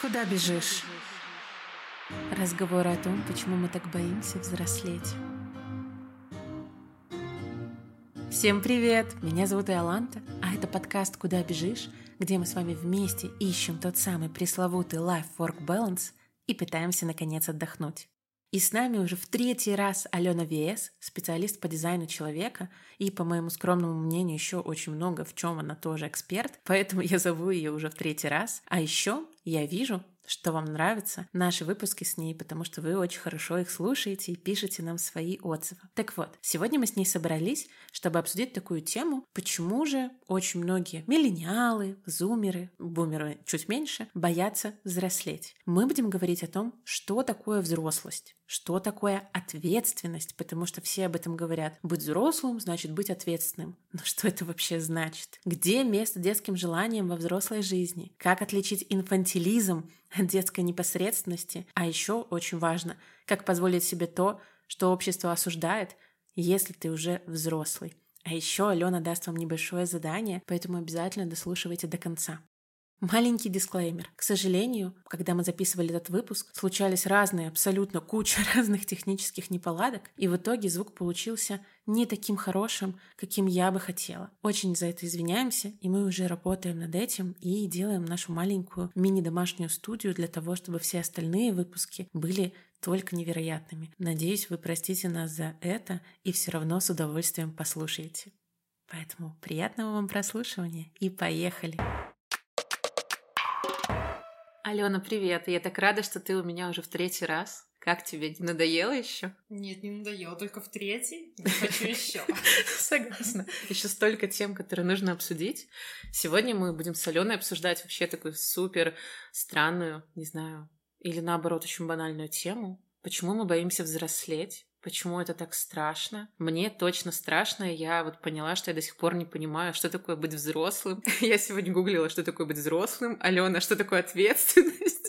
Куда бежишь? Разговоры о том, почему мы так боимся взрослеть. Всем привет! Меня зовут Иоланта, а это подкаст «Куда бежишь?», где мы с вами вместе ищем тот самый пресловутый life-work balance и пытаемся наконец отдохнуть. И с нами уже в третий раз Алена Вес, специалист по дизайну человека, и, по моему скромному мнению, еще очень много в чем она тоже эксперт, поэтому я зову ее уже в третий раз. А еще я вижу, что вам нравятся наши выпуски с ней, потому что вы очень хорошо их слушаете и пишете нам свои отзывы. Так вот, сегодня мы с ней собрались, чтобы обсудить такую тему, почему же очень многие миллениалы, зумеры, бумеры чуть меньше, боятся взрослеть. Мы будем говорить о том, что такое взрослость, что такое ответственность, потому что все об этом говорят. Быть взрослым значит быть ответственным. Но что это вообще значит? Где место детским желаниям во взрослой жизни? Как отличить инфантилизм от детской непосредственности? А еще очень важно, как позволить себе то, что общество осуждает, если ты уже взрослый. А еще Алена даст вам небольшое задание, поэтому обязательно дослушивайте до конца. Маленький дисклеймер. К сожалению, когда мы записывали этот выпуск, случались разные, абсолютно куча разных технических неполадок, и в итоге звук получился не таким хорошим, каким я бы хотела. Очень за это извиняемся, и мы уже работаем над этим и делаем нашу маленькую мини-домашнюю студию для того, чтобы все остальные выпуски были только невероятными. Надеюсь, вы простите нас за это и все равно с удовольствием послушаете. Поэтому приятного вам прослушивания и поехали! Алена, привет! Я так рада, что ты у меня уже в третий раз. Как тебе, не надоело еще? Нет, не надоело, только в третий. Хочу еще. Согласна. Еще столько тем, которые нужно обсудить. Сегодня мы будем с Аленой обсуждать вообще такую супер странную, не знаю, или наоборот очень банальную тему. Почему мы боимся взрослеть? Почему это так страшно? Мне точно страшно. Я вот поняла, что я до сих пор не понимаю, что такое быть взрослым. Я сегодня гуглила, что такое быть взрослым. Алена, что такое ответственность?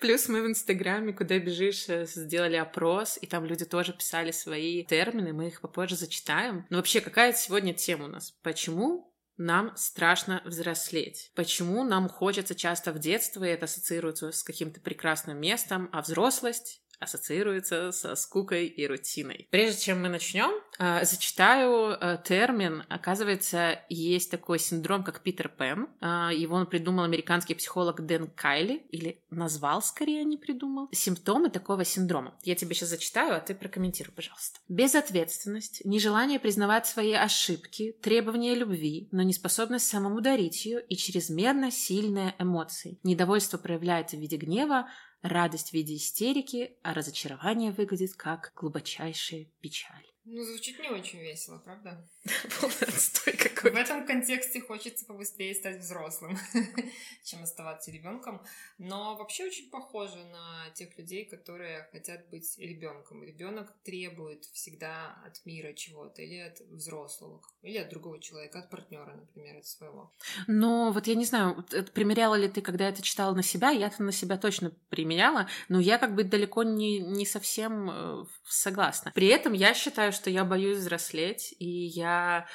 Плюс мы в Инстаграме, куда бежишь, э, сделали опрос, и там люди тоже писали свои термины, мы их попозже зачитаем. Но вообще, какая сегодня тема у нас? Почему нам страшно взрослеть. Почему нам хочется часто в детстве, и это ассоциируется с каким-то прекрасным местом, а взрослость ассоциируется со скукой и рутиной. Прежде чем мы начнем, э, зачитаю э, термин. Оказывается, есть такой синдром, как Питер Пен. Э, его придумал американский психолог Дэн Кайли, или назвал скорее, не придумал. Симптомы такого синдрома. Я тебе сейчас зачитаю, а ты прокомментируй, пожалуйста. Безответственность, нежелание признавать свои ошибки, требование любви, но неспособность самому дарить ее и чрезмерно сильные эмоции. Недовольство проявляется в виде гнева, радость в виде истерики, а разочарование выглядит как глубочайшая печаль. Ну, звучит не очень весело, правда? отстой какой В этом контексте хочется побыстрее стать взрослым, чем оставаться ребенком. Но вообще очень похоже на тех людей, которые хотят быть ребенком. Ребенок требует всегда от мира чего-то, или от взрослого, или от другого человека, от партнера, например, от своего. Но вот я не знаю, примеряла ли ты, когда это читала на себя, я-то на себя точно примеряла, но я как бы далеко не, не совсем э, согласна. При этом я считаю, что я боюсь взрослеть, и я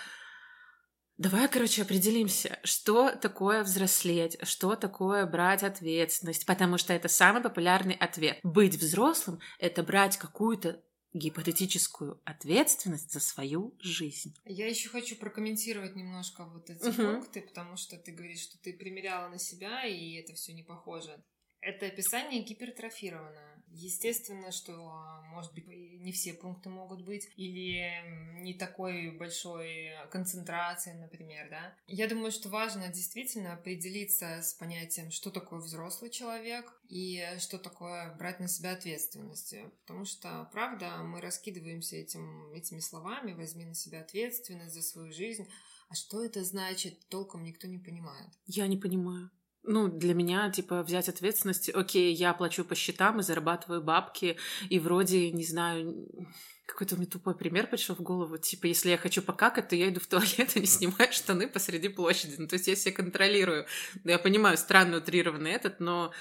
Давай, короче, определимся, что такое взрослеть, что такое брать ответственность, потому что это самый популярный ответ. Быть взрослым — это брать какую-то гипотетическую ответственность за свою жизнь. Я еще хочу прокомментировать немножко вот эти uh-huh. пункты, потому что ты говоришь, что ты примеряла на себя, и это все не похоже. Это описание гипертрофированное. Естественно, что, может быть, не все пункты могут быть, или не такой большой концентрации, например, да. Я думаю, что важно действительно определиться с понятием, что такое взрослый человек и что такое брать на себя ответственность. Потому что, правда, мы раскидываемся этим, этими словами, возьми на себя ответственность за свою жизнь, а что это значит, толком никто не понимает. Я не понимаю. Ну, для меня, типа, взять ответственность, окей, я плачу по счетам и зарабатываю бабки, и вроде, не знаю, какой-то мне тупой пример пришел в голову. Типа, если я хочу покакать, то я иду в туалет и не снимаю штаны посреди площади. Ну, то есть я себя контролирую. Я понимаю, странно утрированный этот, но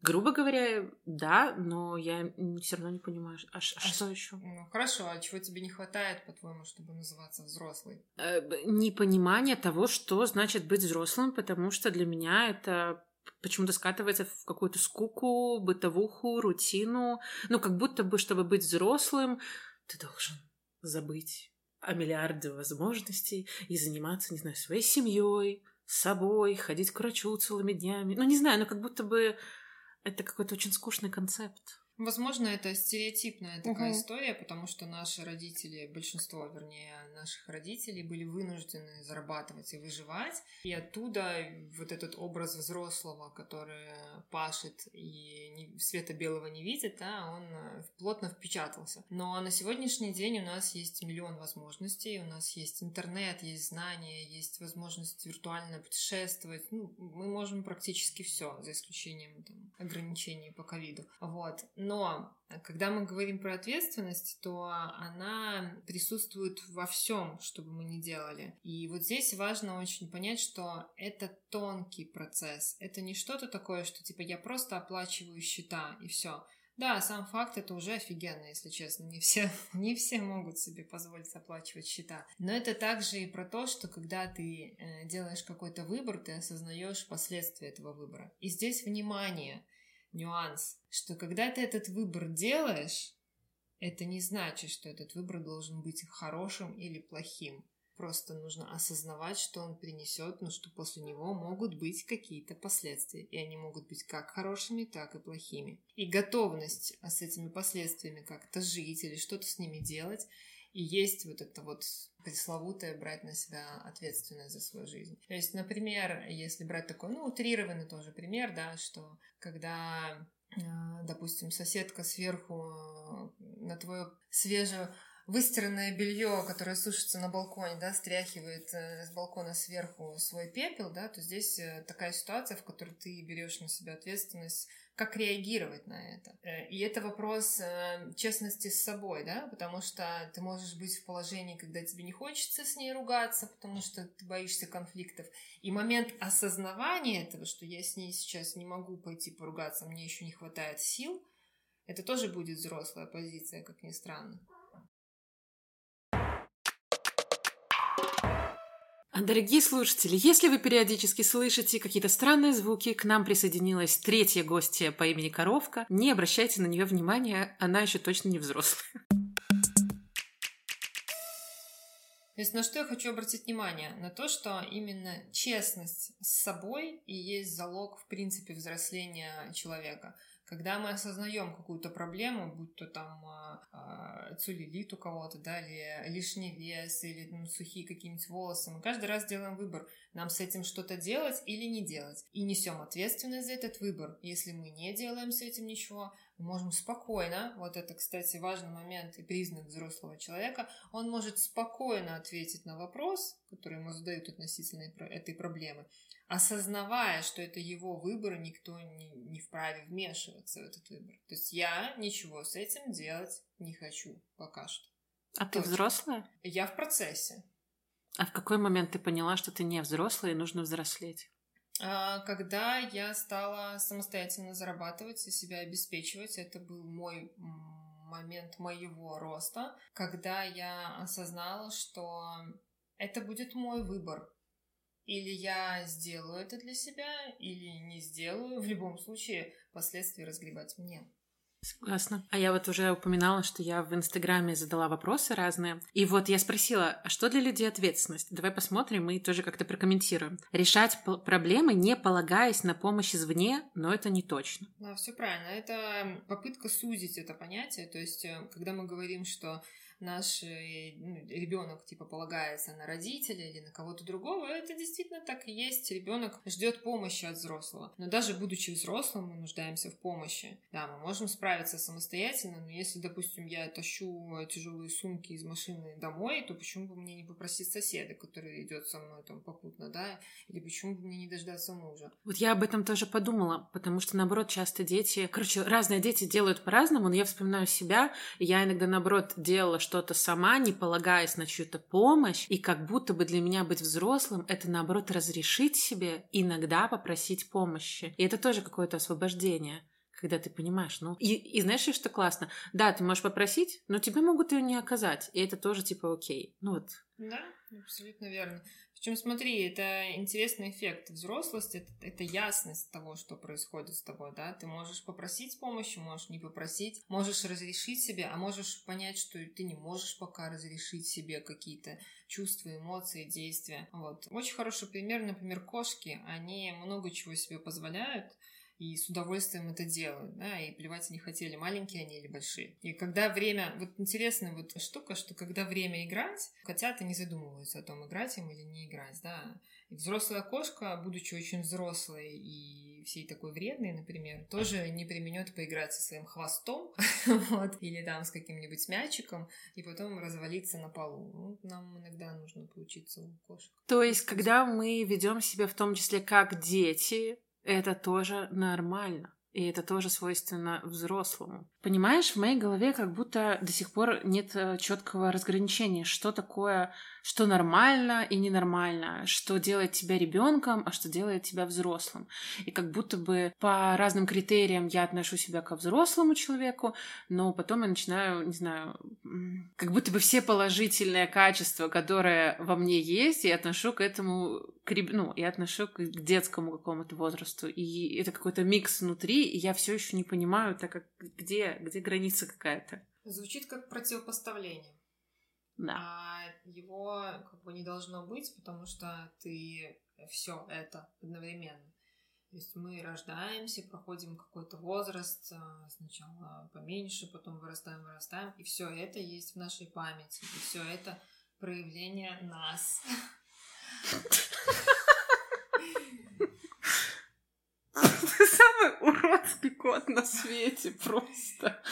Грубо говоря, да, но я все равно не понимаю, а, а, а что еще? Ну, хорошо, а чего тебе не хватает, по-твоему, чтобы называться взрослой? Э, непонимание того, что значит быть взрослым, потому что для меня это почему-то скатывается в какую-то скуку, бытовуху, рутину. Ну, как будто бы, чтобы быть взрослым, ты должен забыть о миллиарде возможностей и заниматься, не знаю, своей семьей, собой, ходить к врачу целыми днями. Ну, не знаю, но как будто бы это какой-то очень скучный концепт. Возможно, это стереотипная такая угу. история, потому что наши родители, большинство, вернее, наших родителей были вынуждены зарабатывать и выживать. И оттуда вот этот образ взрослого, который пашет и света белого не видит, да, он э, плотно впечатался. Но на сегодняшний день у нас есть миллион возможностей, у нас есть интернет, есть знания, есть возможность виртуально путешествовать. Ну, мы можем практически все, за исключением там, ограничений по ковиду. Вот. Но когда мы говорим про ответственность, то она присутствует во всем, что бы мы ни делали. И вот здесь важно очень понять, что это тонкий процесс. Это не что-то такое, что типа я просто оплачиваю счета и все. Да, сам факт это уже офигенно, если честно. Не все, не все могут себе позволить оплачивать счета. Но это также и про то, что когда ты э, делаешь какой-то выбор, ты осознаешь последствия этого выбора. И здесь внимание – нюанс, что когда ты этот выбор делаешь, это не значит, что этот выбор должен быть хорошим или плохим. Просто нужно осознавать, что он принесет, но что после него могут быть какие-то последствия. И они могут быть как хорошими, так и плохими. И готовность с этими последствиями как-то жить или что-то с ними делать – и есть вот это вот пресловутое брать на себя ответственность за свою жизнь. То есть, например, если брать такой, ну, утрированный тоже пример, да, что когда, а, допустим, соседка сверху э, на твое свежее выстиранное белье, которое сушится на балконе, да, стряхивает э, с балкона сверху свой пепел, да, то здесь э, такая ситуация, в которой ты берешь на себя ответственность как реагировать на это. Э, и это вопрос э, честности с собой, да, потому что ты можешь быть в положении, когда тебе не хочется с ней ругаться, потому что ты боишься конфликтов. И момент осознавания этого, что я с ней сейчас не могу пойти поругаться, мне еще не хватает сил, это тоже будет взрослая позиция, как ни странно. Дорогие слушатели, если вы периодически слышите какие-то странные звуки, к нам присоединилась третья гостья по имени Коровка. Не обращайте на нее внимания, она еще точно не взрослая. То есть на что я хочу обратить внимание? На то, что именно честность с собой и есть залог, в принципе, взросления человека. Когда мы осознаем какую-то проблему, будь то там э, целлюлит у кого-то, да, или лишний вес, или ну, сухие какие-нибудь волосы, мы каждый раз делаем выбор, нам с этим что-то делать или не делать. И несем ответственность за этот выбор. Если мы не делаем с этим ничего, мы можем спокойно, вот это, кстати, важный момент и признак взрослого человека, он может спокойно ответить на вопрос, который ему задают относительно этой проблемы, осознавая, что это его выбор, никто не, не вправе вмешиваться в этот выбор. То есть я ничего с этим делать не хочу пока что. А Точно. ты взрослая? Я в процессе. А в какой момент ты поняла, что ты не взрослая и нужно взрослеть? А, когда я стала самостоятельно зарабатывать и себя обеспечивать, это был мой момент моего роста, когда я осознала, что это будет мой выбор. Или я сделаю это для себя, или не сделаю. В любом случае, последствия разгребать мне. Согласна. А я вот уже упоминала, что я в Инстаграме задала вопросы разные. И вот я спросила, а что для людей ответственность? Давай посмотрим и тоже как-то прокомментируем. Решать проблемы, не полагаясь на помощь извне, но это не точно. Да, все правильно. Это попытка сузить это понятие. То есть, э, когда мы говорим, что наш э, ну, ребенок типа полагается на родителя или на кого-то другого, это действительно так и есть. Ребенок ждет помощи от взрослого. Но даже будучи взрослым, мы нуждаемся в помощи. Да, мы можем справиться самостоятельно, но если, допустим, я тащу тяжелые сумки из машины домой, то почему бы мне не попросить соседа, который идет со мной там попутно, да? Или почему бы мне не дождаться мужа? Вот я об этом тоже подумала, потому что, наоборот, часто дети... Короче, разные дети делают по-разному, но я вспоминаю себя, я иногда, наоборот, делала что что-то сама, не полагаясь на чью-то помощь, и как будто бы для меня быть взрослым — это, наоборот, разрешить себе иногда попросить помощи. И это тоже какое-то освобождение когда ты понимаешь, ну... И, и знаешь, что классно? Да, ты можешь попросить, но тебе могут ее не оказать, и это тоже, типа, окей. Ну вот. Да, абсолютно верно. Причем, смотри, это интересный эффект. Взрослость это, это ясность того, что происходит с тобой, да. Ты можешь попросить помощи, можешь не попросить, можешь разрешить себе, а можешь понять, что ты не можешь пока разрешить себе какие-то чувства, эмоции, действия. Вот. Очень хороший пример, например, кошки. Они много чего себе позволяют, и с удовольствием это делают, да, и плевать они хотели, маленькие они или большие. И когда время, вот интересная вот штука, что когда время играть, котята не задумываются о том, играть им или не играть, да. И взрослая кошка, будучи очень взрослой и всей такой вредной, например, тоже не применет поиграть со своим хвостом, вот, или там с каким-нибудь мячиком, и потом развалиться на полу. Ну, нам иногда нужно поучиться у кошек. То есть, когда мы ведем себя в том числе как дети, это тоже нормально. И это тоже свойственно взрослому. Понимаешь, в моей голове как будто до сих пор нет э, четкого разграничения, что такое что нормально и ненормально, что делает тебя ребенком, а что делает тебя взрослым. И как будто бы по разным критериям я отношу себя ко взрослому человеку, но потом я начинаю, не знаю, как будто бы все положительные качества, которые во мне есть, я отношу к этому, к, ну, я отношу к детскому какому-то возрасту. И это какой-то микс внутри, и я все еще не понимаю, так как где, где граница какая-то. Звучит как противопоставление. Да. А его как бы не должно быть, потому что ты все это одновременно. То есть мы рождаемся, проходим какой-то возраст, а, сначала поменьше, потом вырастаем, вырастаем, и все это есть в нашей памяти, и все это проявление нас. Ты самый уродский кот на свете просто.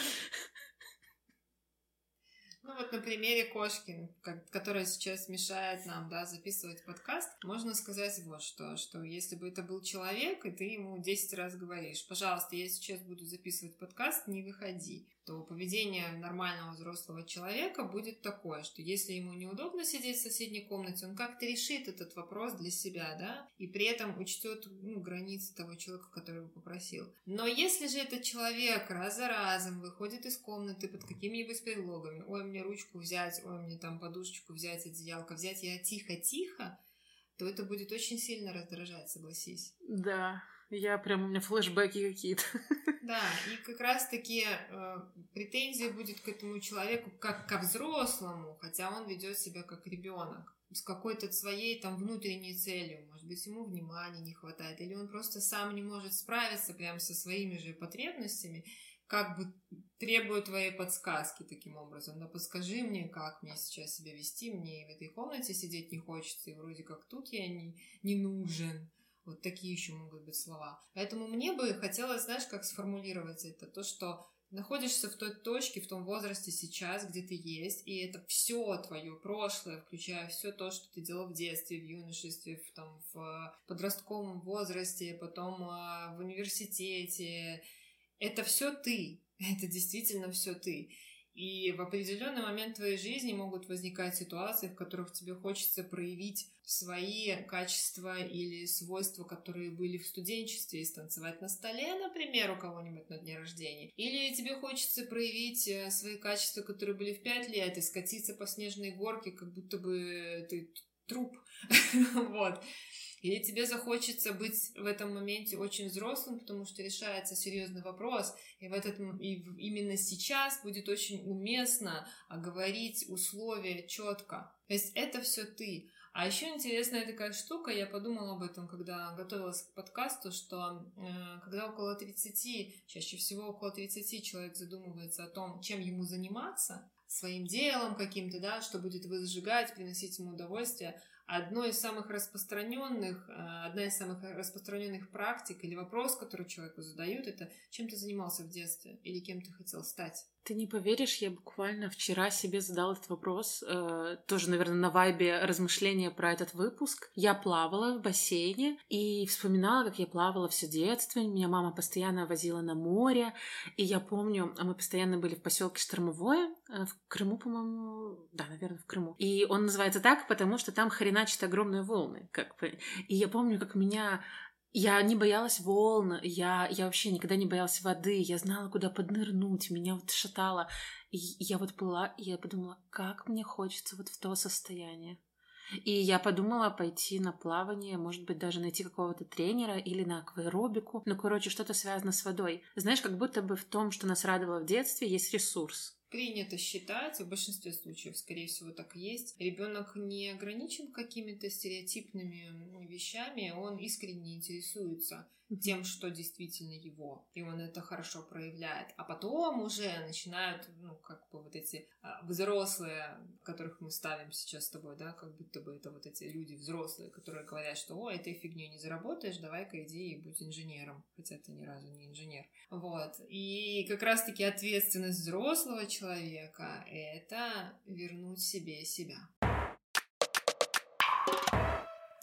Вот на примере кошки, которая сейчас мешает нам, да, записывать подкаст, можно сказать вот что, что если бы это был человек, и ты ему 10 раз говоришь, пожалуйста, я сейчас буду записывать подкаст, не выходи то поведение нормального взрослого человека будет такое, что если ему неудобно сидеть в соседней комнате, он как-то решит этот вопрос для себя, да, и при этом учтет ну, границы того человека, который его попросил. Но если же этот человек раз за разом выходит из комнаты под какими-нибудь предлогами, ой, мне ручку взять, ой, мне там подушечку взять, одеялко взять, я тихо-тихо, то это будет очень сильно раздражать, согласись. Да, я прям, у меня флешбеки какие-то. Да, и как раз-таки э, претензия будет к этому человеку как ко взрослому, хотя он ведет себя как ребенок с какой-то своей там внутренней целью. Может быть, ему внимания не хватает, или он просто сам не может справиться прям со своими же потребностями, как бы требует твоей подсказки таким образом. Да подскажи мне, как мне сейчас себя вести, мне в этой комнате сидеть не хочется, и вроде как тут я не, не нужен. Вот такие еще могут быть слова. Поэтому мне бы хотелось, знаешь, как сформулировать это, то, что находишься в той точке, в том возрасте сейчас, где ты есть, и это все твое прошлое, включая все то, что ты делал в детстве, в юношестве, в, там, в подростковом возрасте, потом а, в университете. Это все ты. Это действительно все ты. И в определенный момент твоей жизни могут возникать ситуации, в которых тебе хочется проявить свои качества или свойства, которые были в студенчестве, и станцевать на столе, например, у кого-нибудь на дне рождения. Или тебе хочется проявить э, свои качества, которые были в пять лет, и скатиться по снежной горке, как будто бы ты труп. Вот. Или тебе захочется быть в этом моменте очень взрослым, потому что решается серьезный вопрос, и, в этот, и именно сейчас будет очень уместно оговорить условия четко. То есть это все ты. А еще интересная такая штука, я подумала об этом, когда готовилась к подкасту, что э, когда около 30, чаще всего около 30 человек задумывается о том, чем ему заниматься, своим делом каким-то, да, что будет его зажигать, приносить ему удовольствие, одно из самых распространенных, э, одна из самых распространенных практик или вопрос, который человеку задают, это чем ты занимался в детстве или кем ты хотел стать. Ты не поверишь, я буквально вчера себе задала этот вопрос, э, тоже, наверное, на вайбе размышления про этот выпуск. Я плавала в бассейне и вспоминала, как я плавала все детство. Меня мама постоянно возила на море, и я помню, а мы постоянно были в поселке Штормовое, э, в Крыму, по-моему, да, наверное, в Крыму. И он называется так, потому что там хреначат огромные волны, как бы. И я помню, как меня я не боялась волн, я, я вообще никогда не боялась воды, я знала, куда поднырнуть, меня вот шатало. И я вот была, и я подумала, как мне хочется вот в то состояние. И я подумала пойти на плавание, может быть, даже найти какого-то тренера или на акваэробику. Ну, короче, что-то связано с водой. Знаешь, как будто бы в том, что нас радовало в детстве, есть ресурс принято считать, в большинстве случаев, скорее всего, так и есть, ребенок не ограничен какими-то стереотипными вещами, он искренне интересуется тем, что действительно его, и он это хорошо проявляет. А потом уже начинают, ну, как бы вот эти а, взрослые, которых мы ставим сейчас с тобой, да, как будто бы это вот эти люди взрослые, которые говорят, что, о, этой фигней не заработаешь, давай-ка иди и будь инженером, хотя ты ни разу не инженер. Вот. И как раз-таки ответственность взрослого человека — это вернуть себе себя.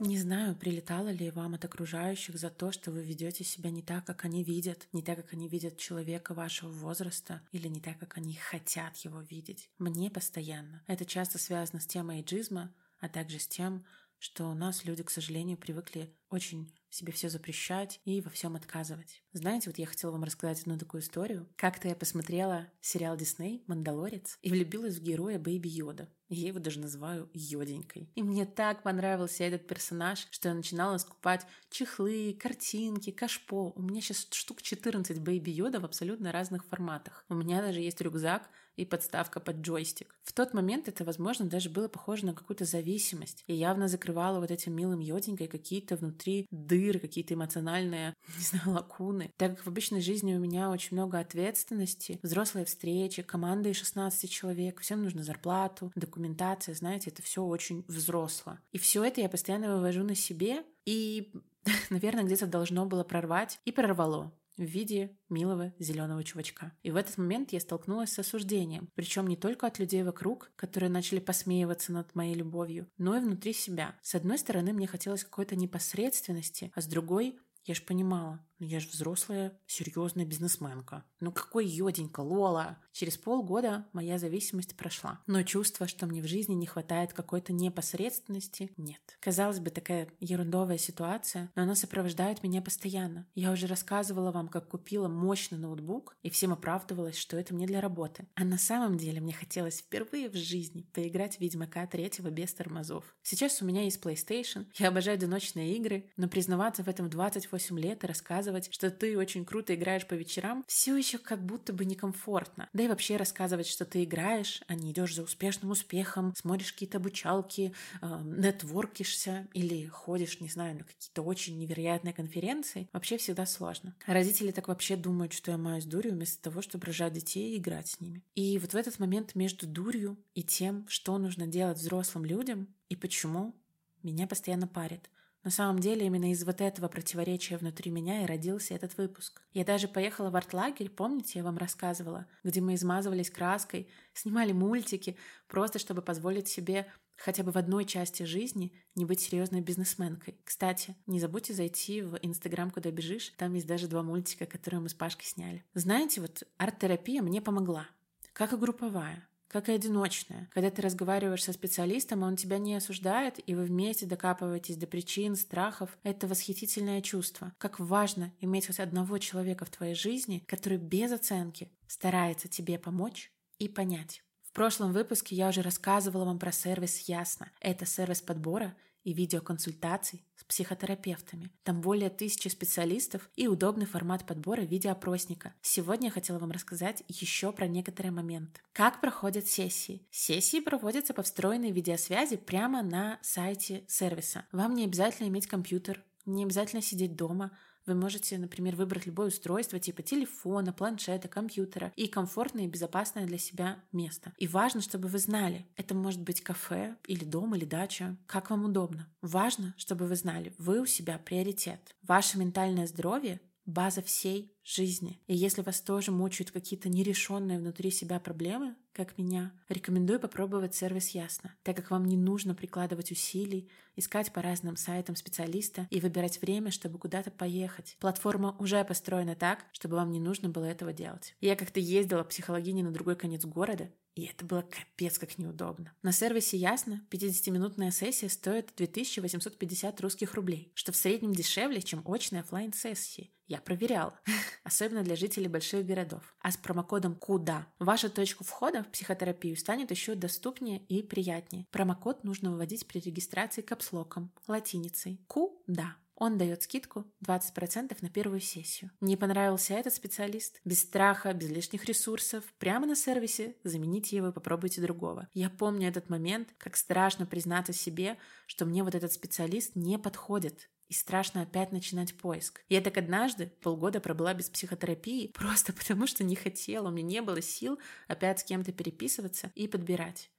Не знаю, прилетало ли вам от окружающих за то, что вы ведете себя не так, как они видят, не так, как они видят человека вашего возраста, или не так, как они хотят его видеть. Мне постоянно. Это часто связано с темой эйджизма, а также с тем, что у нас люди, к сожалению, привыкли очень себе все запрещать и во всем отказывать. Знаете, вот я хотела вам рассказать одну такую историю. Как-то я посмотрела сериал Дисней «Мандалорец» и влюбилась в героя Baby Йода. Я его даже называю Йоденькой. И мне так понравился этот персонаж, что я начинала скупать чехлы, картинки, кашпо. У меня сейчас штук 14 Baby Йода в абсолютно разных форматах. У меня даже есть рюкзак, и подставка под джойстик. В тот момент это, возможно, даже было похоже на какую-то зависимость. И явно закрывало вот этим милым йоденькой какие-то внутри дыры, какие-то эмоциональные, не знаю, лакуны. Так как в обычной жизни у меня очень много ответственности, взрослые встречи, команда из 16 человек, всем нужно зарплату, документация, знаете, это все очень взросло. И все это я постоянно вывожу на себе, и, наверное, где-то должно было прорвать, и прорвало в виде милого зеленого чувачка. И в этот момент я столкнулась с осуждением, причем не только от людей вокруг, которые начали посмеиваться над моей любовью, но и внутри себя. С одной стороны, мне хотелось какой-то непосредственности, а с другой я же понимала, ну я же взрослая, серьезная бизнесменка. Ну какой йоденька, Лола. Через полгода моя зависимость прошла. Но чувство, что мне в жизни не хватает какой-то непосредственности, нет. Казалось бы, такая ерундовая ситуация, но она сопровождает меня постоянно. Я уже рассказывала вам, как купила мощный ноутбук, и всем оправдывалась, что это мне для работы. А на самом деле мне хотелось впервые в жизни поиграть в Ведьмака третьего без тормозов. Сейчас у меня есть PlayStation, я обожаю одиночные игры, но признаваться в этом в 28 лет и рассказывать рассказывать, что ты очень круто играешь по вечерам, все еще как будто бы некомфортно. Да и вообще рассказывать, что ты играешь, а не идешь за успешным успехом, смотришь какие-то обучалки, э, нетворкишься или ходишь, не знаю, на какие-то очень невероятные конференции, вообще всегда сложно. Родители так вообще думают, что я маюсь дурью вместо того, чтобы рожать детей и играть с ними. И вот в этот момент между дурью и тем, что нужно делать взрослым людям и почему, меня постоянно парит. На самом деле именно из вот этого противоречия внутри меня и родился этот выпуск. Я даже поехала в артлагерь, помните, я вам рассказывала, где мы измазывались краской, снимали мультики, просто чтобы позволить себе хотя бы в одной части жизни не быть серьезной бизнесменкой. Кстати, не забудьте зайти в Инстаграм, куда бежишь, там есть даже два мультика, которые мы с Пашкой сняли. Знаете, вот арт-терапия мне помогла, как и групповая как и одиночная. Когда ты разговариваешь со специалистом, он тебя не осуждает, и вы вместе докапываетесь до причин, страхов. Это восхитительное чувство. Как важно иметь хоть одного человека в твоей жизни, который без оценки старается тебе помочь и понять. В прошлом выпуске я уже рассказывала вам про сервис Ясно. Это сервис подбора и видеоконсультаций с психотерапевтами. Там более тысячи специалистов и удобный формат подбора в виде опросника. Сегодня я хотела вам рассказать еще про некоторые моменты. Как проходят сессии? Сессии проводятся по встроенной видеосвязи прямо на сайте сервиса. Вам не обязательно иметь компьютер, не обязательно сидеть дома, вы можете, например, выбрать любое устройство типа телефона, планшета, компьютера и комфортное и безопасное для себя место. И важно, чтобы вы знали, это может быть кафе или дом или дача, как вам удобно. Важно, чтобы вы знали, вы у себя приоритет. Ваше ментальное здоровье – база всей жизни. И если вас тоже мучают какие-то нерешенные внутри себя проблемы, как меня, рекомендую попробовать сервис Ясно, так как вам не нужно прикладывать усилий, искать по разным сайтам специалиста и выбирать время, чтобы куда-то поехать. Платформа уже построена так, чтобы вам не нужно было этого делать. Я как-то ездила психологине на другой конец города, и это было капец как неудобно. На сервисе Ясно 50-минутная сессия стоит 2850 русских рублей, что в среднем дешевле, чем очные офлайн сессии я проверяла, особенно для жителей больших городов. А с промокодом «КУДА» ваша точка входа в психотерапию станет еще доступнее и приятнее. Промокод нужно выводить при регистрации капслоком, латиницей «КУДА». Он дает скидку 20% на первую сессию. Не понравился этот специалист? Без страха, без лишних ресурсов, прямо на сервисе замените его и попробуйте другого. Я помню этот момент, как страшно признаться себе, что мне вот этот специалист не подходит. И страшно опять начинать поиск. Я так однажды полгода пробыла без психотерапии, просто потому что не хотела, у меня не было сил опять с кем-то переписываться и подбирать.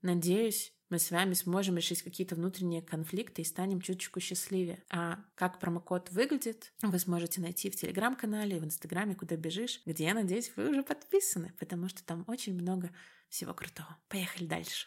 Надеюсь, мы с вами сможем решить какие-то внутренние конфликты и станем чуточку счастливее. А как промокод выглядит, вы сможете найти в Телеграм-канале в Инстаграме «Куда бежишь», где, я надеюсь, вы уже подписаны, потому что там очень много всего крутого. Поехали дальше.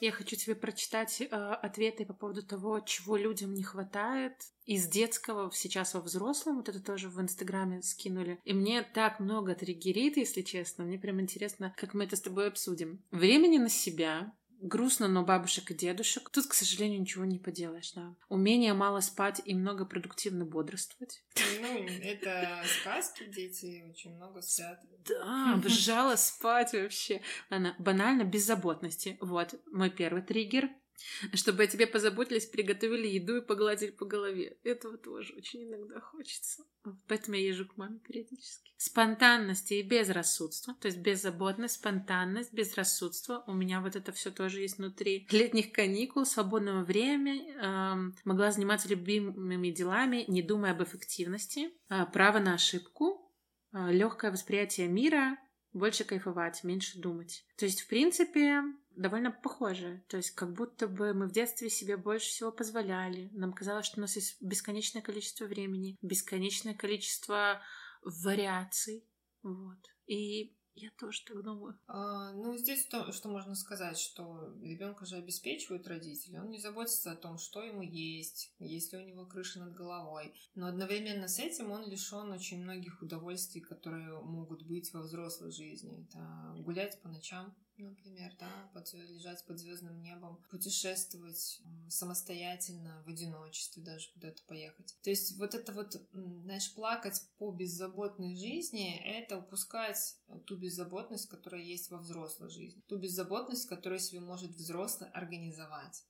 Я хочу тебе прочитать э, ответы по поводу того, чего людям не хватает из детского сейчас во взрослом. Вот это тоже в Инстаграме скинули. И мне так много триггерит, если честно. Мне прям интересно, как мы это с тобой обсудим. Времени на себя, Грустно, но бабушек и дедушек. Тут, к сожалению, ничего не поделаешь, да. Умение мало спать и много продуктивно бодрствовать. Ну, это сказки, дети очень много спят. Да, обожала спать вообще. Ладно, банально, беззаботности. Вот, мой первый триггер — чтобы о тебе позаботились, приготовили еду и погладили по голове. Этого тоже очень иногда хочется. Поэтому я езжу к маме периодически. Спонтанность и безрассудство. То есть беззаботность, спонтанность, безрассудство. У меня вот это все тоже есть внутри. Летних каникул, свободного времени. Эм, могла заниматься любимыми делами, не думая об эффективности. Э, право на ошибку. Э, легкое восприятие мира. Больше кайфовать, меньше думать. То есть, в принципе, довольно похожие. То есть как будто бы мы в детстве себе больше всего позволяли. Нам казалось, что у нас есть бесконечное количество времени, бесконечное количество вариаций. Вот. И я тоже так думаю. А, ну, здесь то, что можно сказать, что ребенка же обеспечивают родители. Он не заботится о том, что ему есть, есть ли у него крыша над головой. Но одновременно с этим он лишен очень многих удовольствий, которые могут быть во взрослой жизни. Это гулять по ночам, например, да, под, лежать под звездным небом, путешествовать самостоятельно, в одиночестве даже куда-то поехать. То есть вот это вот, знаешь, плакать по беззаботной жизни, это упускать ту беззаботность, которая есть во взрослой жизни, ту беззаботность, которую себе может взрослый организовать.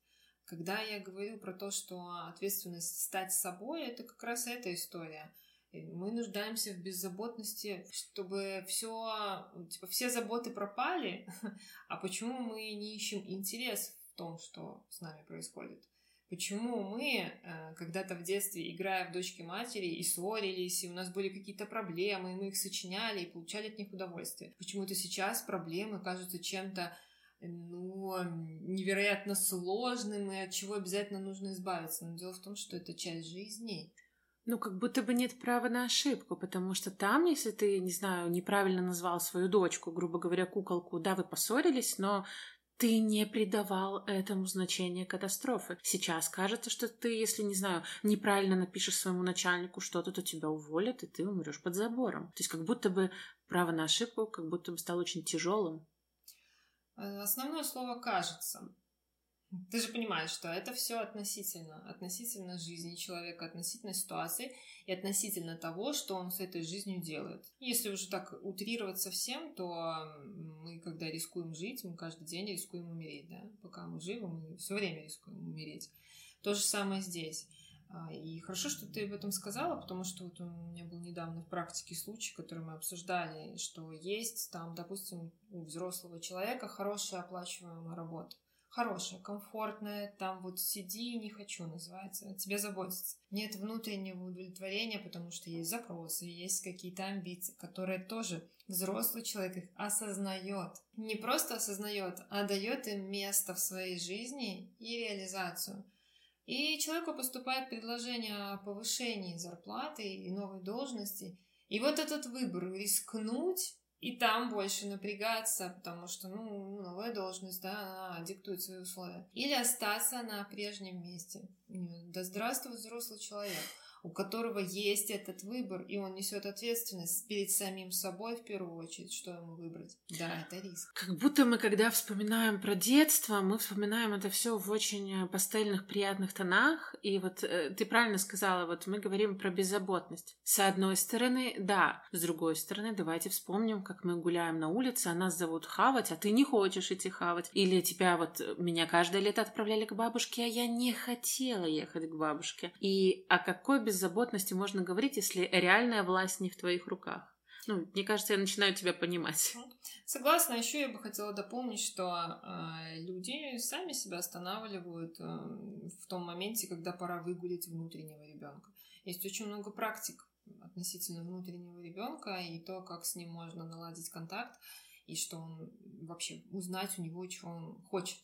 Когда я говорю про то, что ответственность стать собой, это как раз эта история – мы нуждаемся в беззаботности, чтобы все, типа, все заботы пропали. А почему мы не ищем интерес в том, что с нами происходит? Почему мы э, когда-то в детстве, играя в дочки матери, и ссорились, и у нас были какие-то проблемы, и мы их сочиняли и получали от них удовольствие? Почему-то сейчас проблемы кажутся чем-то ну, невероятно сложным, и от чего обязательно нужно избавиться. Но дело в том, что это часть жизни. Ну, как будто бы нет права на ошибку, потому что там, если ты, не знаю, неправильно назвал свою дочку, грубо говоря, куколку, да, вы поссорились, но ты не придавал этому значения катастрофы. Сейчас кажется, что ты, если, не знаю, неправильно напишешь своему начальнику что-то, то тебя уволят, и ты умрешь под забором. То есть как будто бы право на ошибку как будто бы стало очень тяжелым. Э, основное слово «кажется». Ты же понимаешь, что это все относительно, относительно жизни человека, относительно ситуации и относительно того, что он с этой жизнью делает. Если уже так утрировать совсем, то мы, когда рискуем жить, мы каждый день рискуем умереть, да? Пока мы живы, мы все время рискуем умереть. То же самое здесь. А, и хорошо, что ты об этом сказала, потому что вот у меня был недавно в практике случай, который мы обсуждали, что есть там, допустим, у взрослого человека хорошая оплачиваемая работа хорошая, комфортная, там вот сиди, не хочу, называется, тебе заботиться. Нет внутреннего удовлетворения, потому что есть запросы, есть какие-то амбиции, которые тоже взрослый человек их осознает. Не просто осознает, а дает им место в своей жизни и реализацию. И человеку поступает предложение о повышении зарплаты и новой должности. И вот этот выбор рискнуть и там больше напрягаться, потому что, ну, новая должность, да, она диктует свои условия. Или остаться на прежнем месте. Да здравствует взрослый человек у которого есть этот выбор, и он несет ответственность перед самим собой в первую очередь, что ему выбрать. Да, это риск. Как будто мы, когда вспоминаем про детство, мы вспоминаем это все в очень э, пастельных, приятных тонах. И вот э, ты правильно сказала, вот мы говорим про беззаботность. С одной стороны, да. С другой стороны, давайте вспомним, как мы гуляем на улице, а нас зовут хавать, а ты не хочешь идти хавать. Или тебя вот, э, меня каждое лето отправляли к бабушке, а я не хотела ехать к бабушке. И о какой без беззаботности можно говорить, если реальная власть не в твоих руках? Ну, мне кажется, я начинаю тебя понимать. Согласна. Еще я бы хотела дополнить, что э, люди сами себя останавливают э, в том моменте, когда пора выгулить внутреннего ребенка. Есть очень много практик относительно внутреннего ребенка и то, как с ним можно наладить контакт и что он вообще узнать у него, чего он хочет.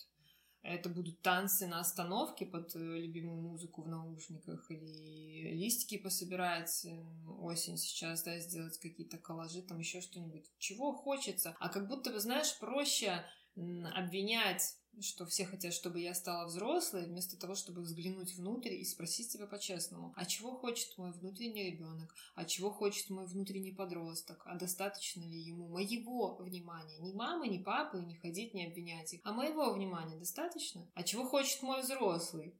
Это будут танцы на остановке под э, любимую музыку в наушниках или листики пособирать э, осень сейчас, да, сделать какие-то коллажи, там еще что-нибудь. Чего хочется. А как будто бы, знаешь, проще обвинять что все хотят, чтобы я стала взрослой, вместо того, чтобы взглянуть внутрь и спросить себя по-честному, а чего хочет мой внутренний ребенок, а чего хочет мой внутренний подросток, а достаточно ли ему моего внимания, не мамы, не папы, не ходить, не обвинять их, а моего внимания достаточно, а чего хочет мой взрослый,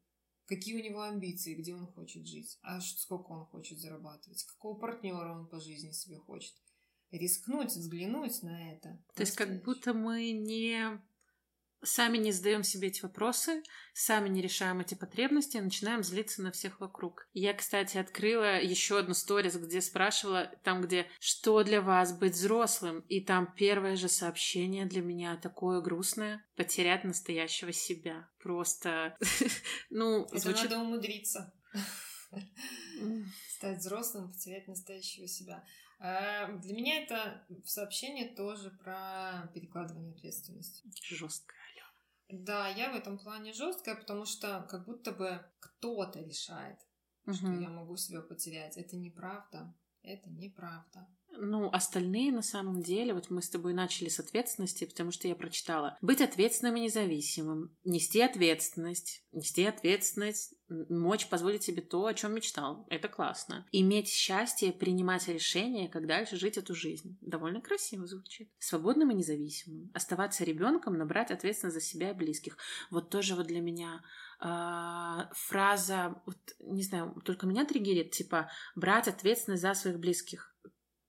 какие у него амбиции, где он хочет жить, а сколько он хочет зарабатывать, какого партнера он по жизни себе хочет. Рискнуть, взглянуть на это. То есть как будто мы не сами не задаем себе эти вопросы, сами не решаем эти потребности, и начинаем злиться на всех вокруг. Я, кстати, открыла еще одну сторис, где спрашивала, там, где «Что для вас быть взрослым?» И там первое же сообщение для меня такое грустное — потерять настоящего себя. Просто, ну, Это звучит... надо умудриться. Стать взрослым, потерять настоящего себя. А, для меня это сообщение тоже про перекладывание ответственности. Жестко. Да, я в этом плане жесткая, потому что как будто бы кто-то решает, угу. что я могу себя потерять. Это неправда. Это неправда. Ну, остальные на самом деле, вот мы с тобой начали с ответственности, потому что я прочитала. Быть ответственным и независимым, нести ответственность, нести ответственность, мочь позволить себе то, о чем мечтал. Это классно. Иметь счастье, принимать решения, как дальше жить эту жизнь. Довольно красиво звучит. Свободным и независимым. Оставаться ребенком, набрать ответственность за себя и близких. Вот тоже вот для меня э, фраза, вот, не знаю, только меня триггерит, типа, брать ответственность за своих близких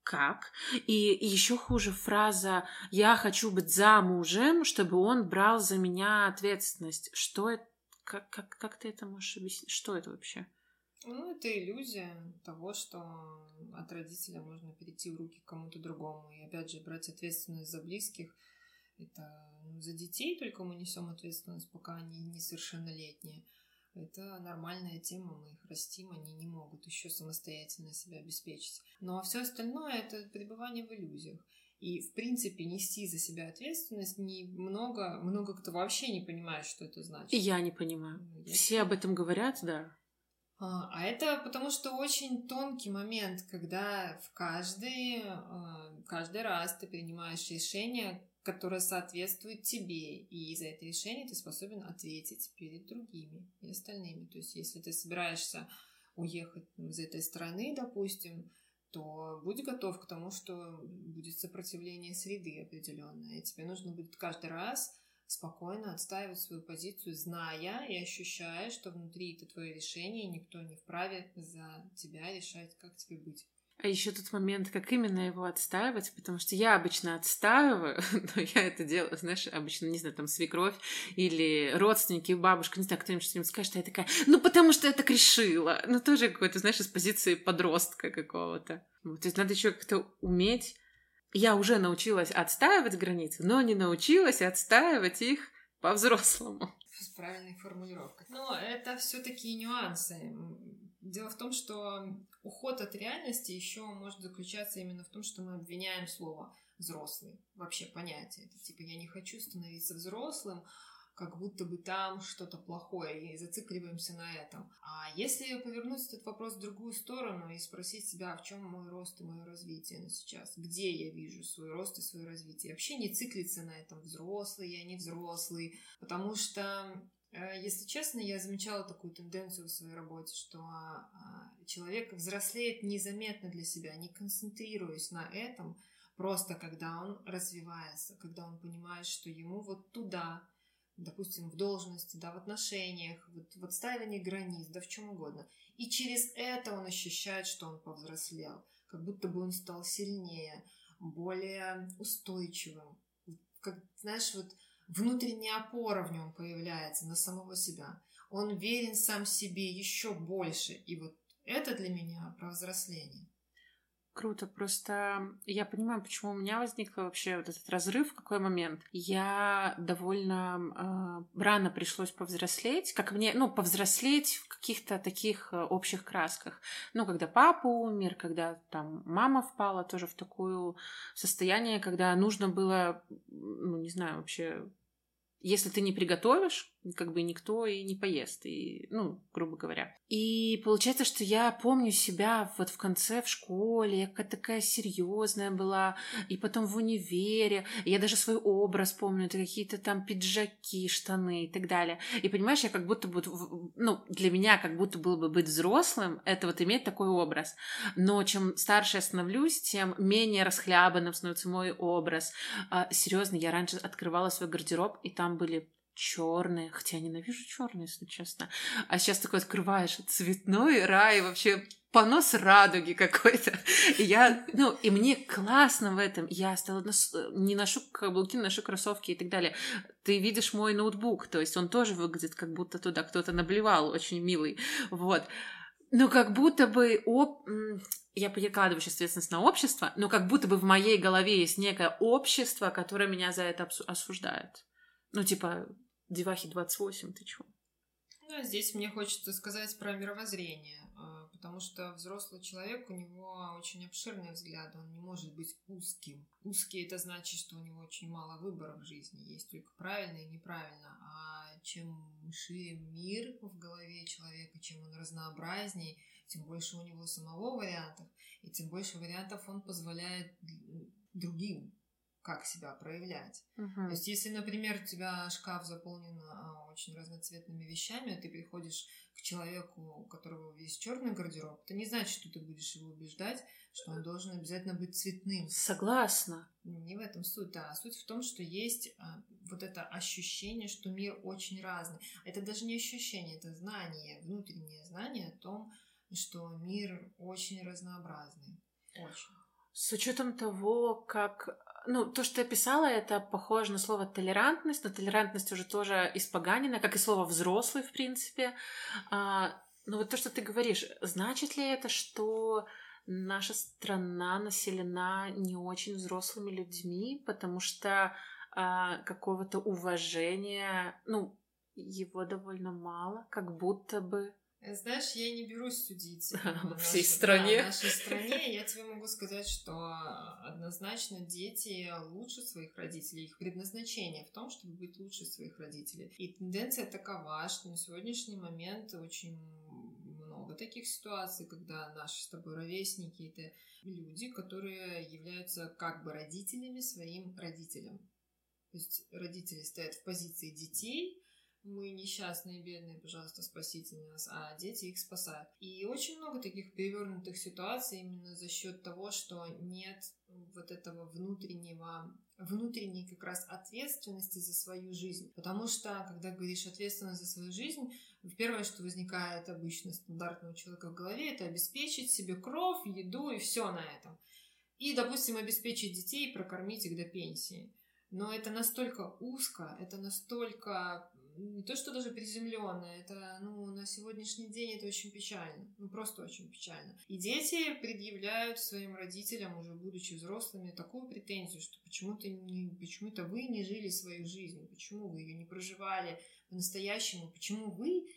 как. И еще хуже фраза «я хочу быть замужем, чтобы он брал за меня ответственность». Что это? Как, как, как ты это можешь объяснить? Что это вообще? Ну, это иллюзия того, что от родителя можно перейти в руки кому-то другому. И опять же, брать ответственность за близких – это ну, за детей только мы несем ответственность, пока они несовершеннолетние. Это нормальная тема, мы их растим, они не могут еще самостоятельно себя обеспечить. Но все остальное это пребывание в иллюзиях. И, в принципе, нести за себя ответственность не много, много кто вообще не понимает, что это значит. И я не понимаю. Ну, я Все об этом говорят, да. А, а это потому что очень тонкий момент, когда в каждый, а, каждый раз ты принимаешь решение, которое соответствует тебе, и за это решение ты способен ответить перед другими и остальными. То есть, если ты собираешься уехать из этой страны, допустим, то будь готов к тому, что будет сопротивление среды определенное. И тебе нужно будет каждый раз спокойно отстаивать свою позицию, зная и ощущая, что внутри это твое решение, и никто не вправе за тебя решать, как тебе быть. А еще тот момент, как именно его отстаивать, потому что я обычно отстаиваю, но я это делаю, знаешь, обычно, не знаю, там, свекровь или родственники, бабушка, не знаю, кто-нибудь что-нибудь скажет, а я такая, ну, потому что я так решила. Ну, тоже какой-то, знаешь, из позиции подростка какого-то. Вот, то есть надо еще как-то уметь. Я уже научилась отстаивать границы, но не научилась отстаивать их по-взрослому. С правильной формулировкой. Но это все-таки нюансы. Дело в том, что уход от реальности еще может заключаться именно в том, что мы обвиняем слово взрослый. Вообще понятие. Это типа я не хочу становиться взрослым, как будто бы там что-то плохое, и зацикливаемся на этом. А если повернуть этот вопрос в другую сторону и спросить себя, а в чем мой рост и мое развитие на сейчас, где я вижу свой рост и свое развитие, вообще не циклиться на этом, взрослый я, не взрослый, потому что если честно, я замечала такую тенденцию в своей работе, что а, человек взрослеет незаметно для себя, не концентрируясь на этом, просто когда он развивается, когда он понимает, что ему вот туда, допустим, в должности, да, в отношениях, вот, в отстаивании границ, да в чем угодно. И через это он ощущает, что он повзрослел, как будто бы он стал сильнее, более устойчивым. Как, знаешь, вот внутренняя опора в нем появляется на самого себя. Он верен сам себе еще больше. И вот это для меня про взросление. Круто, просто я понимаю, почему у меня возник вообще вот этот разрыв, в какой момент. Я довольно э, рано пришлось повзрослеть, как мне, ну, повзрослеть в каких-то таких э, общих красках. Ну, когда папа умер, когда там мама впала тоже в такое состояние, когда нужно было, ну, не знаю, вообще если ты не приготовишь, как бы никто и не поест, и, ну, грубо говоря. И получается, что я помню себя вот в конце в школе, я какая-то такая серьезная была, и потом в универе, я даже свой образ помню, это какие-то там пиджаки, штаны и так далее. И понимаешь, я как будто бы, ну, для меня как будто было бы быть взрослым, это вот иметь такой образ. Но чем старше я становлюсь, тем менее расхлябанным становится мой образ. А, серьезно, я раньше открывала свой гардероб, и там были черные, хотя я ненавижу черные, если честно. А сейчас такой открываешь цветной рай, вообще понос радуги какой-то. Я, ну, и мне классно в этом. Я стала не ношу каблуки, ношу кроссовки и так далее. Ты видишь мой ноутбук, то есть он тоже выглядит, как будто туда кто-то наблевал, очень милый. Вот. Но как будто бы об... я перекладываю сейчас ответственность на общество, но как будто бы в моей голове есть некое общество, которое меня за это осуждает. Ну, типа, Девахи 28, ты чё? Ну, здесь мне хочется сказать про мировоззрение, а, потому что взрослый человек, у него очень обширный взгляд, он не может быть узким. Узкий это значит, что у него очень мало выбора в жизни, есть только правильно и неправильно. А чем шире мир в голове человека, чем он разнообразней, тем больше у него самого вариантов, и тем больше вариантов он позволяет другим как себя проявлять. Uh-huh. То есть, если, например, у тебя шкаф заполнен а, очень разноцветными вещами, а ты приходишь к человеку, у которого весь черный гардероб, это не значит, что ты будешь его убеждать, что он должен обязательно быть цветным. Согласна. Не в этом суть, а суть в том, что есть а, вот это ощущение, что мир очень разный. Это даже не ощущение, это знание, внутреннее знание о том, что мир очень разнообразный. Очень. С учетом того, как ну, то, что я писала, это похоже на слово толерантность, но толерантность уже тоже испоганена, как и слово взрослый, в принципе. А, но вот то, что ты говоришь, значит ли это, что наша страна населена не очень взрослыми людьми, потому что а, какого-то уважения, ну, его довольно мало, как будто бы знаешь, я не берусь судить во всей нашей, стране. Да, нашей стране. Я тебе могу сказать, что однозначно дети лучше своих родителей. Их предназначение в том, чтобы быть лучше своих родителей. И тенденция такова, что на сегодняшний момент очень много таких ситуаций, когда наши с тобой ровесники — это люди, которые являются как бы родителями своим родителям. То есть родители стоят в позиции детей, мы несчастные, бедные, пожалуйста, спасите нас, а дети их спасают. И очень много таких перевернутых ситуаций именно за счет того, что нет вот этого внутреннего, внутренней как раз ответственности за свою жизнь. Потому что, когда говоришь ответственность за свою жизнь, первое, что возникает обычно стандартного человека в голове, это обеспечить себе кровь, еду и все на этом. И, допустим, обеспечить детей, прокормить их до пенсии. Но это настолько узко, это настолько не то, что даже приземленное, это, ну, на сегодняшний день это очень печально. Ну, просто очень печально. И дети предъявляют своим родителям, уже будучи взрослыми, такую претензию, что почему-то не, почему-то вы не жили свою жизнь, почему вы ее не проживали по-настоящему, почему вы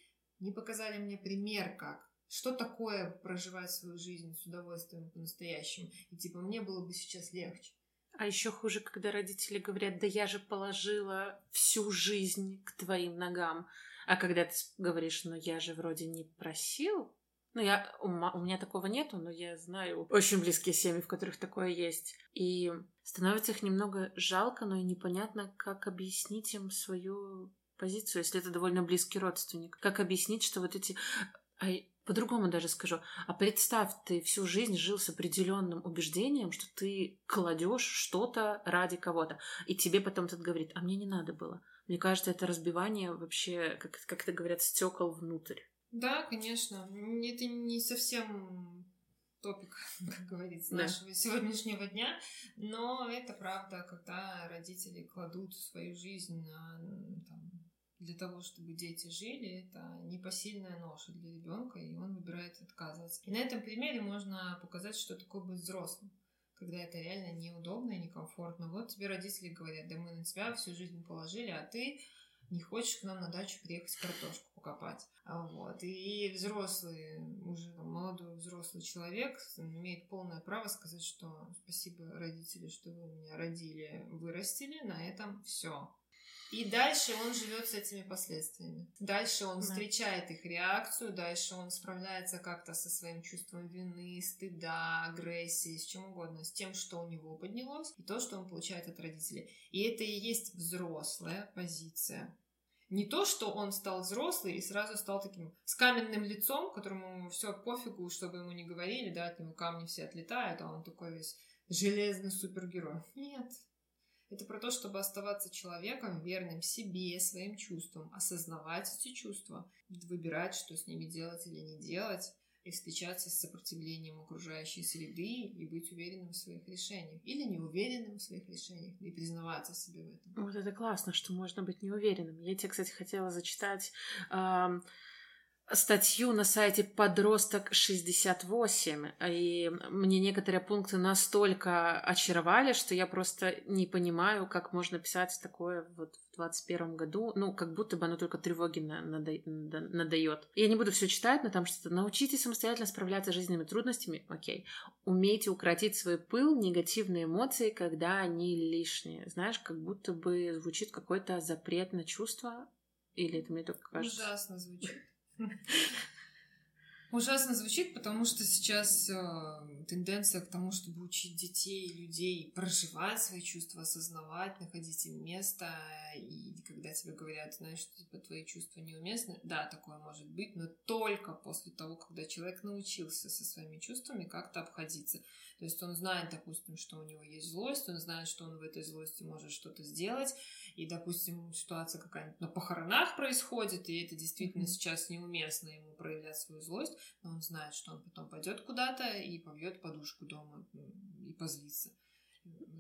не показали мне пример, как что такое проживать свою жизнь с удовольствием по-настоящему. И типа мне было бы сейчас легче. А еще хуже, когда родители говорят, да я же положила всю жизнь к твоим ногам. А когда ты говоришь, ну я же вроде не просил, ну, я, у, у меня такого нету, но я знаю очень близкие семьи, в которых такое есть. И становится их немного жалко, но и непонятно, как объяснить им свою позицию, если это довольно близкий родственник. Как объяснить, что вот эти... по-другому даже скажу. А представь, ты всю жизнь жил с определенным убеждением, что ты кладешь что-то ради кого-то. И тебе потом тот говорит, а мне не надо было. Мне кажется, это разбивание вообще, как, как это говорят, стекол внутрь. Да, конечно. Это не совсем топик, как говорится, да. нашего сегодняшнего дня, но это правда, когда родители кладут свою жизнь на, там, для того, чтобы дети жили, это непосильная ноша для ребенка, и он выбирает отказываться. И на этом примере можно показать, что такое быть взрослым когда это реально неудобно и некомфортно. Вот тебе родители говорят, да мы на тебя всю жизнь положили, а ты не хочешь к нам на дачу приехать картошку покопать. А вот. И взрослый, уже молодой взрослый человек имеет полное право сказать, что спасибо родители, что вы меня родили, вырастили, на этом все. И дальше он живет с этими последствиями. Дальше он да. встречает их реакцию, дальше он справляется как-то со своим чувством вины, стыда, агрессии, с чем угодно, с тем, что у него поднялось, и то, что он получает от родителей. И это и есть взрослая позиция. Не то, что он стал взрослый и сразу стал таким с каменным лицом, которому все пофигу, чтобы ему не говорили, да, от него камни все отлетают, а он такой весь железный супергерой. Нет, это про то, чтобы оставаться человеком, верным себе, своим чувствам, осознавать эти чувства, выбирать, что с ними делать или не делать, и встречаться с сопротивлением окружающей среды и быть уверенным в своих решениях. Или неуверенным в своих решениях, и признаваться себе в этом. Вот это классно, что можно быть неуверенным. Я тебе, кстати, хотела зачитать... Э статью на сайте «Подросток 68», и мне некоторые пункты настолько очаровали, что я просто не понимаю, как можно писать такое вот в 21 году, ну, как будто бы оно только тревоги надает. Я не буду все читать, но там что-то «Научитесь самостоятельно справляться с жизненными трудностями», окей. «Умейте укротить свой пыл, негативные эмоции, когда они лишние». Знаешь, как будто бы звучит какой-то запрет на чувство, или это мне только кажется? Ужасно звучит. Ужасно звучит, потому что сейчас э, тенденция к тому, чтобы учить детей, людей проживать свои чувства, осознавать, находить им место. И когда тебе говорят, знаешь, что типа, твои чувства неуместны, да, такое может быть, но только после того, когда человек научился со своими чувствами как-то обходиться. То есть он знает, допустим, что у него есть злость, он знает, что он в этой злости может что-то сделать, и, допустим, ситуация какая-нибудь на похоронах происходит, и это действительно mm-hmm. сейчас неуместно ему проявлять свою злость, но он знает, что он потом пойдет куда-то и побьет подушку дома и позлится.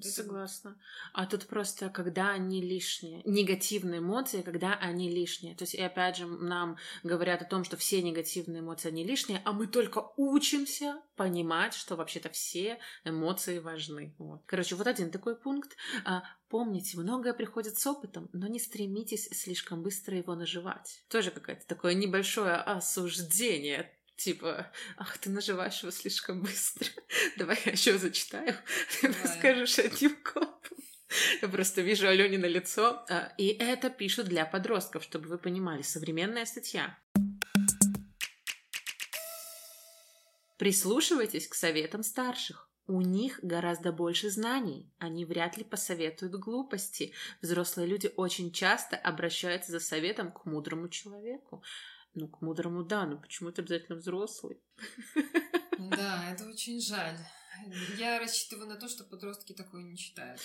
Согласна. А тут просто, когда они лишние, негативные эмоции, когда они лишние. То есть, и опять же, нам говорят о том, что все негативные эмоции, они лишние, а мы только учимся понимать, что вообще-то все эмоции важны. Вот. Короче, вот один такой пункт. А, помните, многое приходит с опытом, но не стремитесь слишком быстро его наживать. Тоже какое-то такое небольшое осуждение Типа, ах, ты наживаешь его слишком быстро. Давай я еще зачитаю. Ты расскажешь одним копом. Я просто вижу Алене на лицо. А, и это пишут для подростков, чтобы вы понимали. Современная статья. Прислушивайтесь к советам старших. У них гораздо больше знаний. Они вряд ли посоветуют глупости. Взрослые люди очень часто обращаются за советом к мудрому человеку. Ну, к мудрому да, но почему это обязательно взрослый? Да, это очень жаль. Я рассчитываю на то, что подростки такое не читают.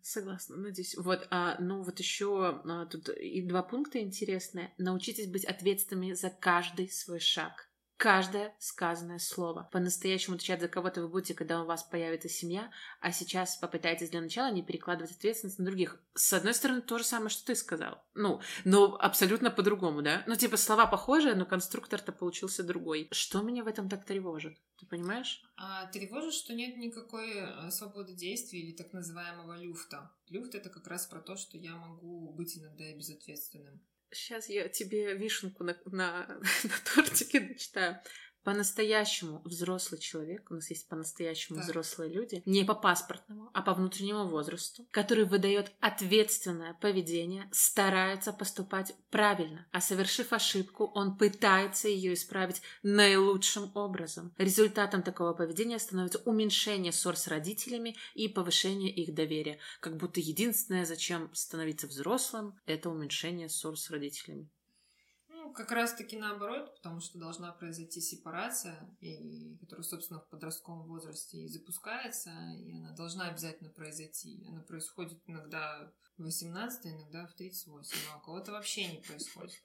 Согласна, надеюсь. Вот, а, ну вот еще а, тут и два пункта интересные. Научитесь быть ответственными за каждый свой шаг каждое сказанное слово. По-настоящему отвечать за кого-то вы будете, когда у вас появится семья, а сейчас попытайтесь для начала не перекладывать ответственность на других. С одной стороны, то же самое, что ты сказал. Ну, но абсолютно по-другому, да? Ну, типа, слова похожие, но конструктор-то получился другой. Что меня в этом так тревожит? Ты понимаешь? А, тревожит, что нет никакой э, свободы действий или так называемого люфта. Люфт — это как раз про то, что я могу быть иногда и безответственным. Сейчас я тебе вишенку на, на, на тортике дочитаю. По-настоящему взрослый человек, у нас есть по-настоящему так. взрослые люди, не по паспортному, а по внутреннему возрасту, который выдает ответственное поведение, старается поступать правильно, а совершив ошибку, он пытается ее исправить наилучшим образом. Результатом такого поведения становится уменьшение ссор с родителями и повышение их доверия, как будто единственное, зачем становиться взрослым, это уменьшение ссор с родителями как раз-таки наоборот, потому что должна произойти сепарация, и, которая, собственно, в подростковом возрасте и запускается, и она должна обязательно произойти. Она происходит иногда в 18, иногда в 38, а у кого-то вообще не происходит.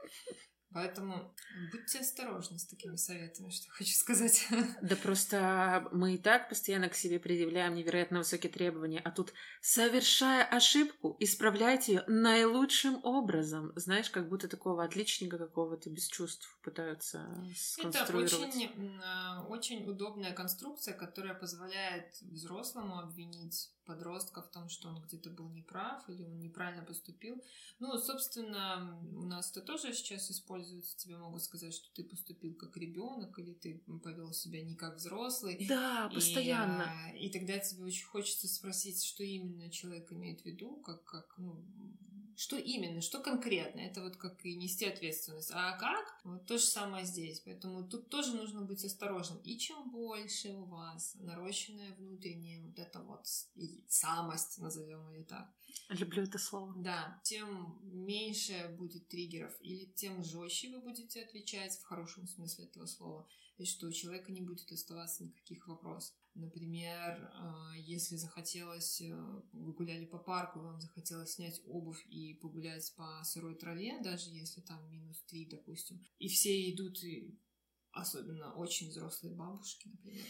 Поэтому будьте осторожны с такими советами, что хочу сказать. Да просто мы и так постоянно к себе предъявляем невероятно высокие требования, а тут, совершая ошибку, исправляйте ее наилучшим образом. Знаешь, как будто такого отличника какого-то без чувств пытаются сконструировать. Это очень, а, очень удобная конструкция, которая позволяет взрослому обвинить подростка в том, что он где-то был неправ или он неправильно поступил. Ну, собственно, у нас это тоже сейчас используется. Тебе могут сказать, что ты поступил как ребенок или ты повел себя не как взрослый. Да, постоянно. И, и тогда тебе очень хочется спросить, что именно человек имеет в виду, как, как ну, что именно, что конкретно. Это вот как и нести ответственность. А как? Вот то же самое здесь. Поэтому тут тоже нужно быть осторожным. И чем больше у вас нарощенная внутренняя вот эта вот самость, назовем ее так. Люблю это слово. Да, тем меньше будет триггеров, или тем жестче вы будете отвечать в хорошем смысле этого слова, и что у человека не будет оставаться никаких вопросов. Например, а, если захотелось, э, вы гуляли по парку, вам захотелось снять обувь и погулять по сырой траве, даже если там минус 3, допустим, и все идут, особенно очень взрослые бабушки, например,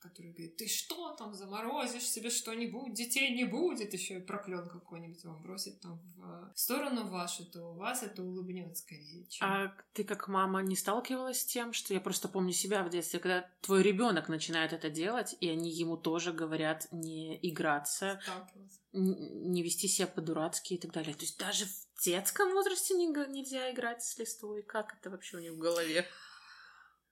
который говорит, ты что там заморозишь себе что-нибудь, детей не будет, еще и проклен какой-нибудь вам бросит там в сторону вашу, то у вас это улыбнет скорее. Чем... А ты как мама не сталкивалась с тем, что я просто помню себя в детстве, когда твой ребенок начинает это делать, и они ему тоже говорят не играться, не вести себя по-дурацки и так далее. То есть даже в детском возрасте не, нельзя играть с листвой. Как это вообще у них в голове?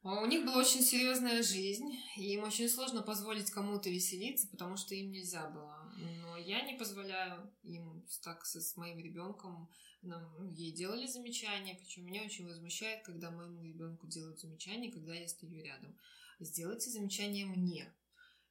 А у них была очень серьезная жизнь, и им очень сложно позволить кому-то веселиться, потому что им нельзя было. Но я не позволяю им так с, моим ребенком. Нам, ну, ей делали замечания, причем меня очень возмущает, когда моему ребенку делают замечания, когда я стою рядом. Сделайте замечание мне,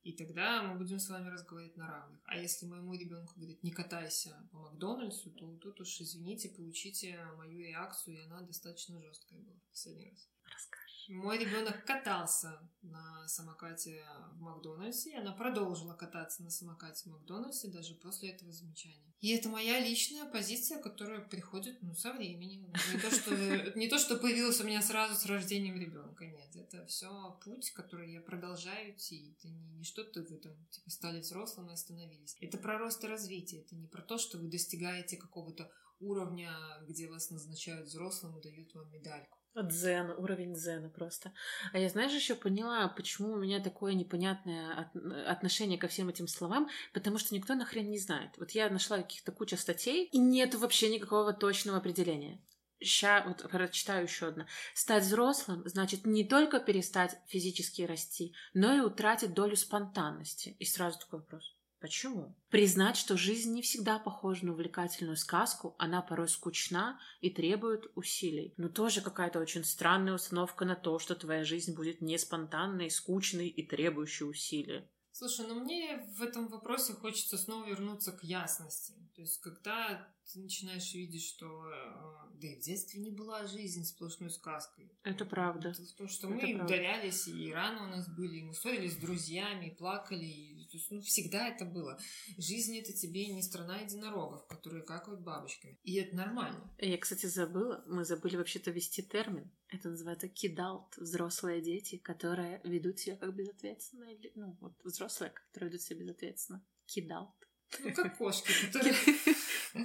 и тогда мы будем с вами разговаривать на равных. А если моему ребенку говорит, не катайся по Макдональдсу, то тут уж, извините, получите мою реакцию, и она достаточно жесткая была в последний раз. Расскажи. Мой ребенок катался на самокате в Макдональдсе, и она продолжила кататься на самокате в Макдональдсе даже после этого замечания. И это моя личная позиция, которая приходит ну, со временем. Не то, что, не то, что появилась у меня сразу с рождением ребенка. Нет, это все путь, который я продолжаю идти. Это не, не что-то вы там типа, стали взрослым и остановились. Это про рост и развитие. Это не про то, что вы достигаете какого-то уровня, где вас назначают взрослым и дают вам медальку. Дзен, уровень дзена просто. А я, знаешь, еще поняла, почему у меня такое непонятное отношение ко всем этим словам, потому что никто нахрен не знает. Вот я нашла каких-то куча статей, и нет вообще никакого точного определения. Сейчас вот прочитаю еще одно. Стать взрослым значит не только перестать физически расти, но и утратить долю спонтанности. И сразу такой вопрос. Почему? Признать, что жизнь не всегда похожа на увлекательную сказку, она порой скучна и требует усилий. Но тоже какая-то очень странная установка на то, что твоя жизнь будет не спонтанной, скучной и требующей усилий. Слушай, ну мне в этом вопросе хочется снова вернуться к ясности. То есть, когда ты начинаешь видеть, что э, да и в детстве не была жизнь сплошной сказкой. Это правда. То, что мы правда. ударялись, и рано у нас были, и мы ссорились с друзьями, и плакали. И, то есть, ну, всегда это было. Жизнь это тебе не страна единорогов, которые какают бабочками. И это нормально. Я, кстати, забыла. Мы забыли вообще-то ввести термин. Это называется кидалт. Взрослые дети, которые ведут себя как безответственно. Ну, вот взрослые, которые ведут себя безответственно. Кидалт. Ну, как кошки, которые...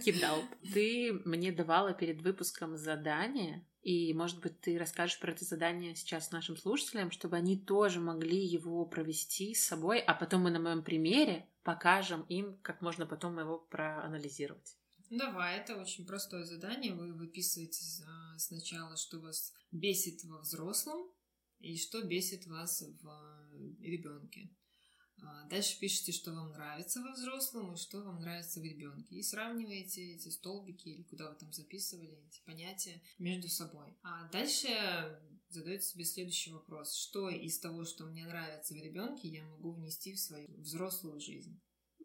Кидал. Ты мне давала перед выпуском задание, и, может быть, ты расскажешь про это задание сейчас нашим слушателям, чтобы они тоже могли его провести с собой, а потом мы на моем примере покажем им, как можно потом его проанализировать. Давай, это очень простое задание. Вы выписываете а, сначала, что вас бесит во взрослом, и что бесит вас в э, ребенке. А, дальше пишите, что вам нравится во взрослом и что вам нравится в ребенке. И сравниваете эти столбики или куда вы там записывали эти понятия между собой. А дальше задаете себе следующий вопрос. Что из того, что мне нравится в ребенке, я могу внести в свою взрослую жизнь?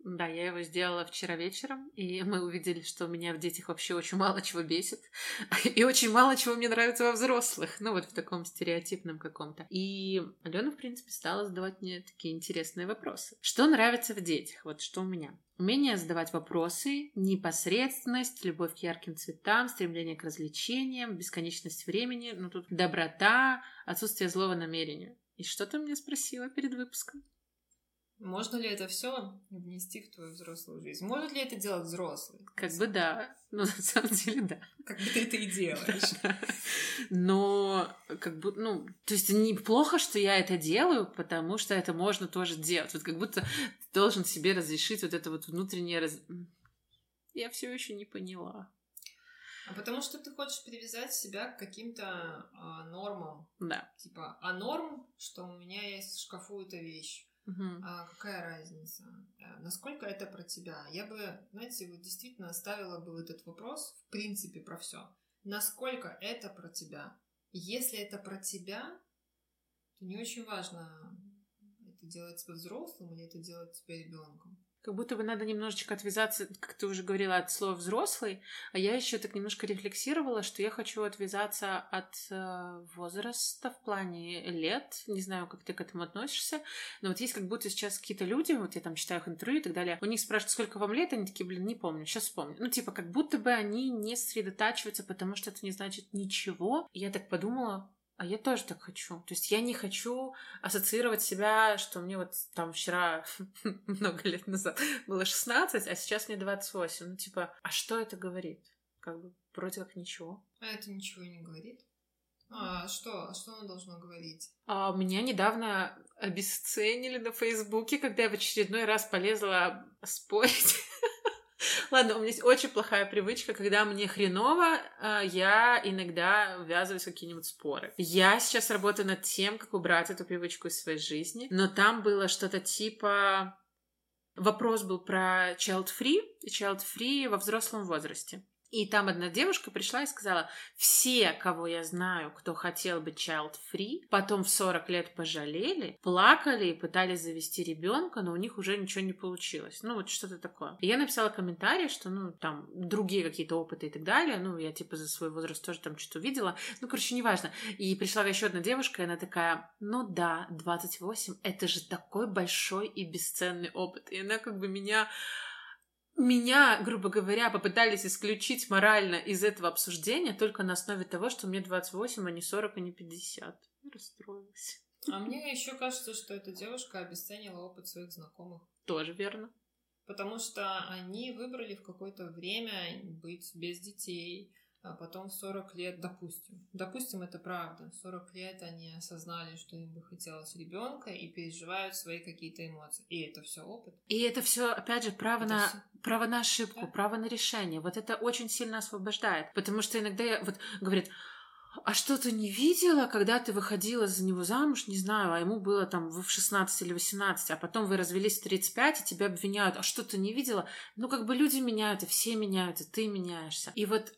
Да, я его сделала вчера вечером, и мы увидели, что меня в детях вообще очень мало чего бесит, и очень мало чего мне нравится во взрослых, ну вот в таком стереотипном каком-то. И Алена, в принципе, стала задавать мне такие интересные вопросы. Что нравится в детях? Вот что у меня. Умение задавать вопросы, непосредственность, любовь к ярким цветам, стремление к развлечениям, бесконечность времени, ну тут доброта, отсутствие злого намерения. И что ты мне спросила перед выпуском? Можно ли это все внести в твою взрослую жизнь? Может ли это делать взрослый? Как бы да. Ну, на самом деле, да. Как бы ты это и делаешь. Но, как бы, ну, то есть неплохо, что я это делаю, потому что это можно тоже делать. Вот как будто ты должен себе разрешить вот это вот внутреннее раз... Я все еще не поняла. А потому что ты хочешь привязать себя к каким-то а, нормам. Да. Типа, а норм, что у меня есть в шкафу эта вещь. Угу. А какая разница? Э, насколько это про тебя? Я бы, знаете, вот действительно оставила бы этот вопрос, в принципе, про все. Насколько это про тебя? Если это про тебя, то не очень важно, это делать тебя взрослым или это делать тебя ребенком. Как будто бы надо немножечко отвязаться, как ты уже говорила, от слова взрослый, а я еще так немножко рефлексировала, что я хочу отвязаться от э, возраста в плане лет. Не знаю, как ты к этому относишься, но вот есть как будто сейчас какие-то люди, вот я там читаю их интервью и так далее, у них спрашивают, сколько вам лет, они такие, блин, не помню, сейчас вспомню. Ну, типа, как будто бы они не сосредотачиваются, потому что это не значит ничего. И я так подумала, а я тоже так хочу. То есть я не хочу ассоциировать себя, что мне вот там вчера, много лет назад, было 16, а сейчас мне 28. Ну, типа, а что это говорит? Как бы вроде как ничего. А это ничего не говорит? А что? А что оно должно говорить? А меня недавно обесценили на Фейсбуке, когда я в очередной раз полезла спорить Ладно, у меня есть очень плохая привычка, когда мне хреново, а, я иногда ввязываюсь в какие-нибудь споры. Я сейчас работаю над тем, как убрать эту привычку из своей жизни, но там было что-то типа... Вопрос был про child-free, child-free во взрослом возрасте. И там одна девушка пришла и сказала, все, кого я знаю, кто хотел быть child-free, потом в 40 лет пожалели, плакали и пытались завести ребенка, но у них уже ничего не получилось. Ну, вот что-то такое. И я написала комментарий, что, ну, там, другие какие-то опыты и так далее. Ну, я, типа, за свой возраст тоже там что-то увидела. Ну, короче, неважно. И пришла еще одна девушка, и она такая, ну да, 28, это же такой большой и бесценный опыт. И она как бы меня меня, грубо говоря, попытались исключить морально из этого обсуждения только на основе того, что мне 28, а не 40, а не 50. Расстроилась. А мне еще кажется, что эта девушка обесценила опыт своих знакомых. Тоже верно. Потому что они выбрали в какое-то время быть без детей, а потом в 40 лет, допустим, допустим, это правда, в 40 лет они осознали, что им бы хотелось ребенка и переживают свои какие-то эмоции. И это все опыт. И это все, опять же, право, это на, все... право на ошибку, да? право на решение. Вот это очень сильно освобождает. Потому что иногда я, вот говорит, а что ты не видела, когда ты выходила за него замуж, не знаю, а ему было там в 16 или 18, а потом вы развелись в 35, и тебя обвиняют, а что ты не видела? Ну, как бы люди меняются, все меняются, ты меняешься. И вот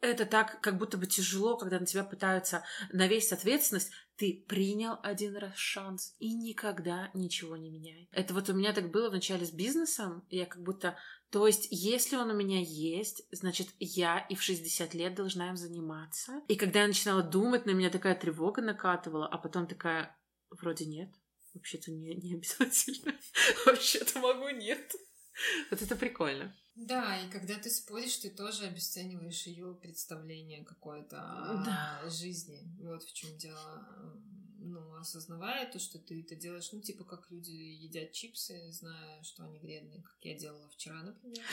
это так, как будто бы тяжело, когда на тебя пытаются навесить ответственность. Ты принял один раз шанс и никогда ничего не меняй. Это вот у меня так было вначале с бизнесом. Я как будто... То есть, если он у меня есть, значит, я и в 60 лет должна им заниматься. И когда я начинала думать, на меня такая тревога накатывала, а потом такая, вроде нет. Вообще-то не, не обязательно. Вообще-то могу нет. Вот это прикольно. Да, и когда ты споришь, ты тоже обесцениваешь ее представление какое-то да. о жизни. Вот в чем дело. Ну, осознавая то, что ты это делаешь, ну, типа, как люди едят чипсы, зная, что они вредные, как я делала вчера, например.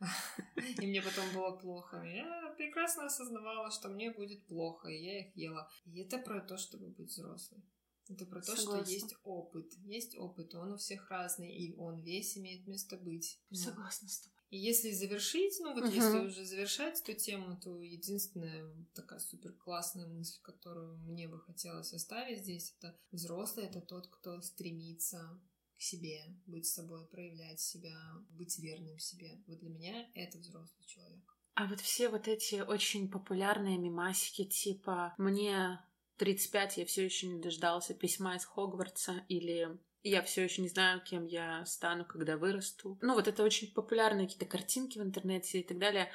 И мне потом было плохо. Я прекрасно осознавала, что мне будет плохо, и я их ела. И это про то, чтобы быть взрослой. Это про то, Согласна. что есть опыт. Есть опыт, он у всех разный, и он весь имеет место быть. Согласна с тобой. И если завершить, ну вот uh-huh. если уже завершать эту тему, то единственная такая супер классная мысль, которую мне бы хотелось оставить здесь, это взрослый это тот, кто стремится к себе, быть собой, проявлять себя, быть верным себе. Вот для меня это взрослый человек. А вот все вот эти очень популярные мимасики типа «Мне 35, я все еще не дождался письма из Хогвартса» или я все еще не знаю, кем я стану, когда вырасту. Ну, вот это очень популярные какие-то картинки в интернете и так далее.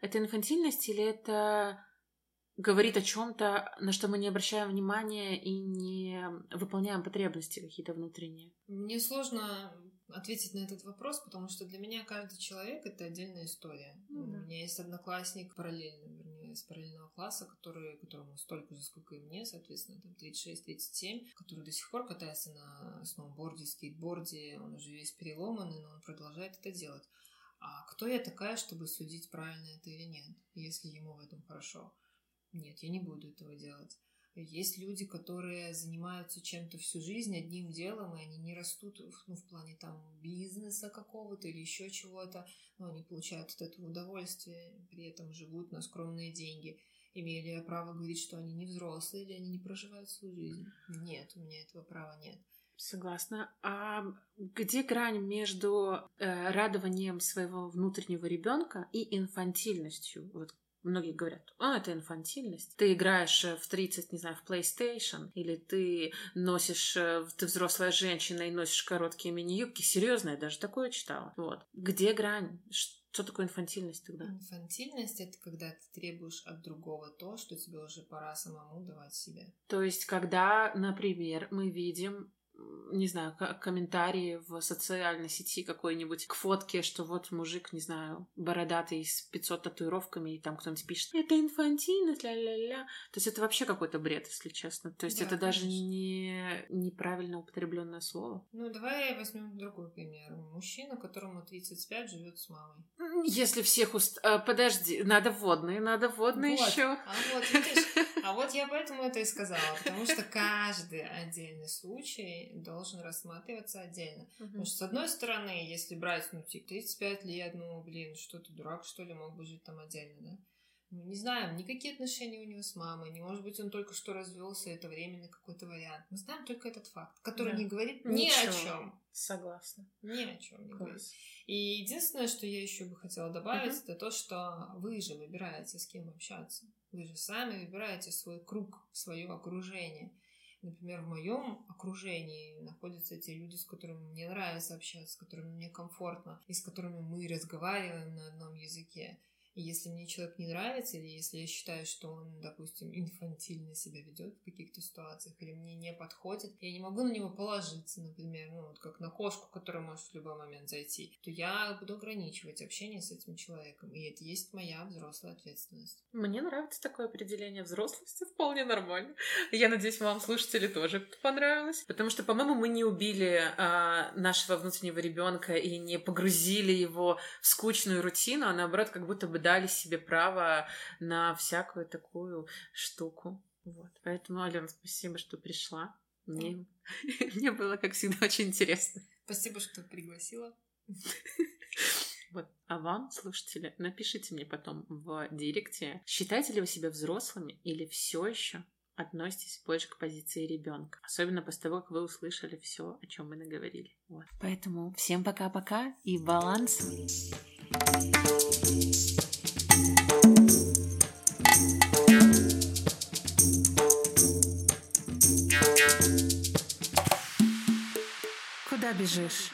Это инфантильность или это говорит о чем-то, на что мы не обращаем внимания и не выполняем потребности какие-то внутренние? Мне сложно ответить на этот вопрос, потому что для меня каждый человек это отдельная история. Ну, да. У меня есть одноклассник параллельно, вернее, из параллельного класса, который, которому столько же, сколько и мне, соответственно, там 36-37, который до сих пор катается на сноуборде, скейтборде, он уже весь переломанный, но он продолжает это делать. А кто я такая, чтобы судить, правильно это или нет, если ему в этом хорошо? Нет, я не буду этого делать. Есть люди, которые занимаются чем-то всю жизнь, одним делом, и они не растут ну, в плане там бизнеса какого-то или еще чего-то, но они получают от этого удовольствие, при этом живут на скромные деньги. Имею ли я право говорить, что они не взрослые или они не проживают свою жизнь? Нет, у меня этого права нет. Согласна. А где грань между э, радованием своего внутреннего ребенка и инфантильностью? Вот Многие говорят, а, это инфантильность. Ты играешь э, в 30, не знаю, в PlayStation, или ты носишь, э, ты взрослая женщина и носишь короткие мини-юбки. Серьезно, я даже такое читала. Вот. Где грань? Что такое инфантильность тогда? Инфантильность — это когда ты требуешь от другого то, что тебе уже пора самому давать себе. То есть, когда, например, мы видим не знаю, комментарии в социальной сети какой-нибудь к фотке, что вот мужик, не знаю, бородатый с 500 татуировками, и там кто-нибудь пишет, это инфантильность, ля-ля-ля. То есть это вообще какой-то бред, если честно. То есть да, это конечно. даже не неправильно употребленное слово. Ну, давай возьмем другой пример. Мужчина, которому 35, живет с мамой. Если всех уст... А, подожди, надо водные, надо водные вот. еще. А вот, видишь, а вот я поэтому это и сказала, потому что каждый отдельный случай должен рассматриваться отдельно. Угу. Потому что, с одной стороны, если брать, ну, типа, 35 лет, ну, блин, что ты дурак, что ли, мог бы жить там отдельно, да? Мы не знаем, никакие отношения у него с мамой, не может быть, он только что развелся, это временный какой-то вариант. Мы знаем только этот факт, который да. не говорит ни Ничего. о чем. Согласна. Ни о чем не говорит. И единственное, что я еще бы хотела добавить, uh это то, что вы же выбираете, с кем общаться. Вы же сами выбираете свой круг, свое окружение. Например, в моем окружении находятся те люди, с которыми мне нравится общаться, с которыми мне комфортно, и с которыми мы разговариваем на одном языке. И если мне человек не нравится, или если я считаю, что он, допустим, инфантильно себя ведет в каких-то ситуациях, или мне не подходит, я не могу на него положиться, например, ну вот как на кошку, которая может в любой момент зайти, то я буду ограничивать общение с этим человеком. И это есть моя взрослая ответственность. Мне нравится такое определение взрослости, вполне нормально. Я надеюсь, вам, слушатели, тоже понравилось. Потому что, по-моему, мы не убили а, нашего внутреннего ребенка и не погрузили его в скучную рутину, а наоборот, как будто бы дали себе право на всякую такую штуку. Вот. Поэтому, Алена, спасибо, что пришла. Мне, мне было, как всегда, очень интересно. Спасибо, что пригласила. Вот. А вам, слушатели, напишите мне потом в директе, считаете ли вы себя взрослыми или все еще относитесь больше к позиции ребенка. Особенно после того, как вы услышали все, о чем мы наговорили. Вот. Поэтому всем пока-пока и баланс. Куда бежишь?